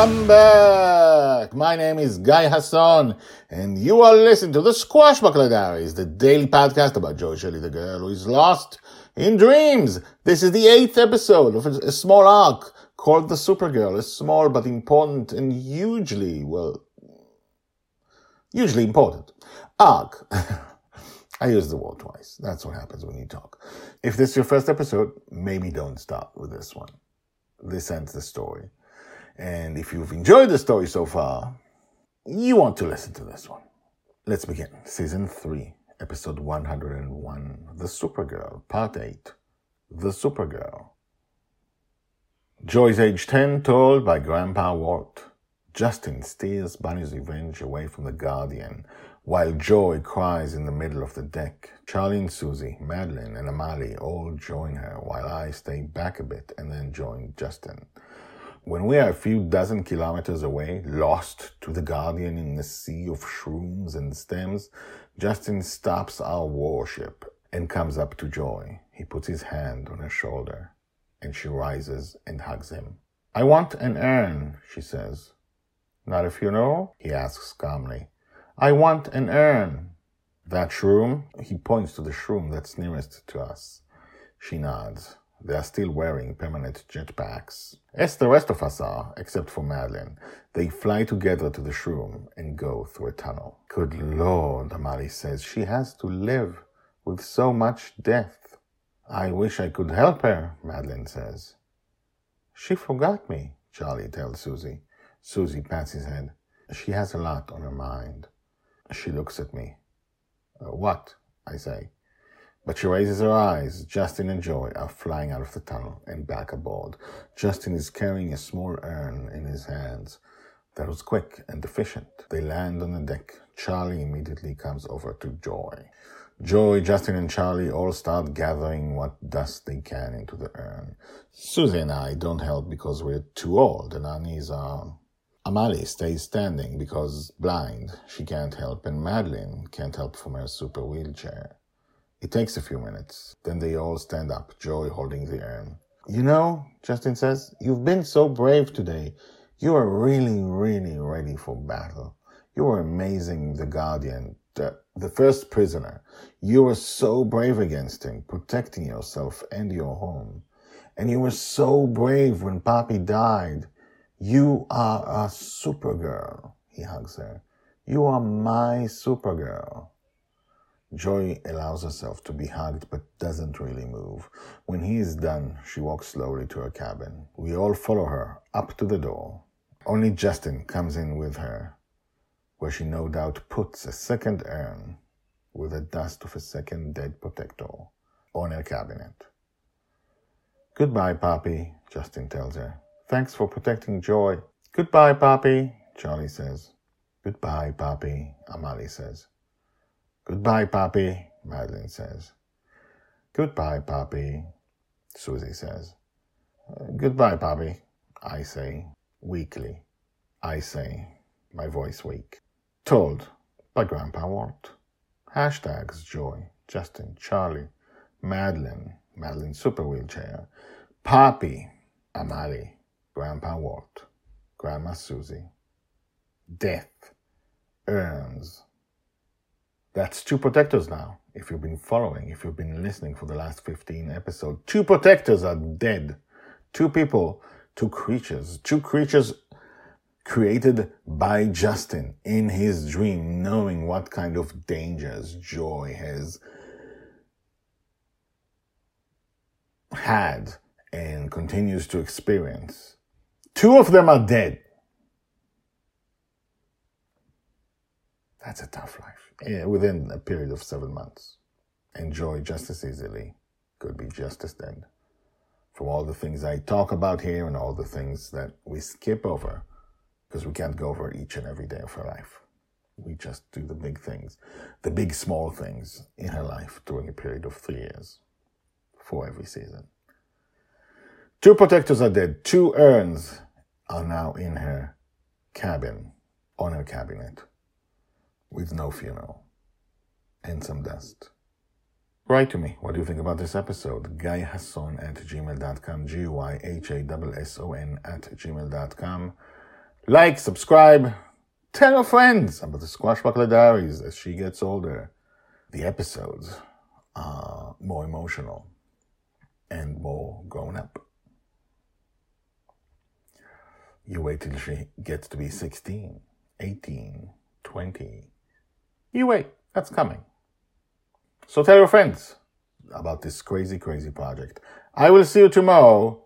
Welcome back. My name is Guy Hasson, and you are listening to the Squashbuckler Diaries, the daily podcast about Joy Shelley, the girl who is lost in dreams. This is the eighth episode of a small arc called The Supergirl, a small but important and hugely, well, hugely important arc. I use the word twice. That's what happens when you talk. If this is your first episode, maybe don't start with this one. This ends the story. And if you've enjoyed the story so far, you want to listen to this one. Let's begin. Season 3, Episode 101 The Supergirl, Part 8 The Supergirl. Joy's age 10, told by Grandpa Walt. Justin steers Bonny's revenge away from the Guardian, while Joy cries in the middle of the deck. Charlie and Susie, Madeline, and Amali all join her, while I stay back a bit and then join Justin. When we are a few dozen kilometers away, lost to the Guardian in the sea of shrooms and stems, Justin stops our warship and comes up to Joy. He puts his hand on her shoulder, and she rises and hugs him. I want an urn, she says. Not a funeral? he asks calmly. I want an urn. That shroom? He points to the shroom that's nearest to us. She nods. They are still wearing permanent jetpacks. As the rest of us are, except for Madeline. They fly together to the shroom and go through a tunnel. Good Lord, Amali says, she has to live with so much death. I wish I could help her, Madeline says. She forgot me, Charlie tells Susie. Susie pats his head. She has a lot on her mind. She looks at me. Uh, what? I say. But she raises her eyes. Justin and Joy are flying out of the tunnel and back aboard. Justin is carrying a small urn in his hands. That was quick and efficient. They land on the deck. Charlie immediately comes over to Joy. Joy, Justin, and Charlie all start gathering what dust they can into the urn. Susie and I don't help because we're too old and our knees are. Amali stays standing because blind. She can't help, and Madeline can't help from her super wheelchair. It takes a few minutes. Then they all stand up, Joy holding the urn. You know, Justin says, you've been so brave today. You are really, really ready for battle. You were amazing, the Guardian, the, the first prisoner. You were so brave against him, protecting yourself and your home. And you were so brave when Poppy died. You are a supergirl. He hugs her. You are my supergirl. Joy allows herself to be hugged but doesn't really move. When he is done, she walks slowly to her cabin. We all follow her up to the door. Only Justin comes in with her, where she no doubt puts a second urn with the dust of a second dead protector on her cabinet. Goodbye, Poppy, Justin tells her. Thanks for protecting Joy. Goodbye, Poppy, Charlie says. Goodbye, Poppy, Amali says. Goodbye, Poppy, Madeline says. Goodbye, Poppy, Susie says. Goodbye, Poppy, I say, weakly. I say, my voice weak. Told by Grandpa Walt. Hashtags Joy, Justin, Charlie, Madeline, Madeline Super Wheelchair, Poppy, Amali, Grandpa Walt, Grandma Susie. Death, urns, that's two protectors now. If you've been following, if you've been listening for the last 15 episodes, two protectors are dead. Two people, two creatures, two creatures created by Justin in his dream, knowing what kind of dangers Joy has had and continues to experience. Two of them are dead. That's a tough life. Yeah, within a period of seven months. Enjoy just as easily. Could be just as dead. From all the things I talk about here and all the things that we skip over, because we can't go over each and every day of her life. We just do the big things, the big small things in her life during a period of three years for every season. Two protectors are dead. Two urns are now in her cabin, on her cabinet, with no funeral and some dust. Write to me. What do you think about this episode? Guy GuyHasson at gmail.com. G-Y-H-A-S-S-O-N at gmail.com. Like, subscribe, tell your friends about the Squashbuckler Diaries as she gets older. The episodes are more emotional and more grown up. You wait till she gets to be 16, 18, 20. You wait. That's coming. So tell your friends about this crazy, crazy project. I will see you tomorrow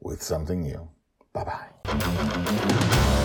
with something new. Bye bye.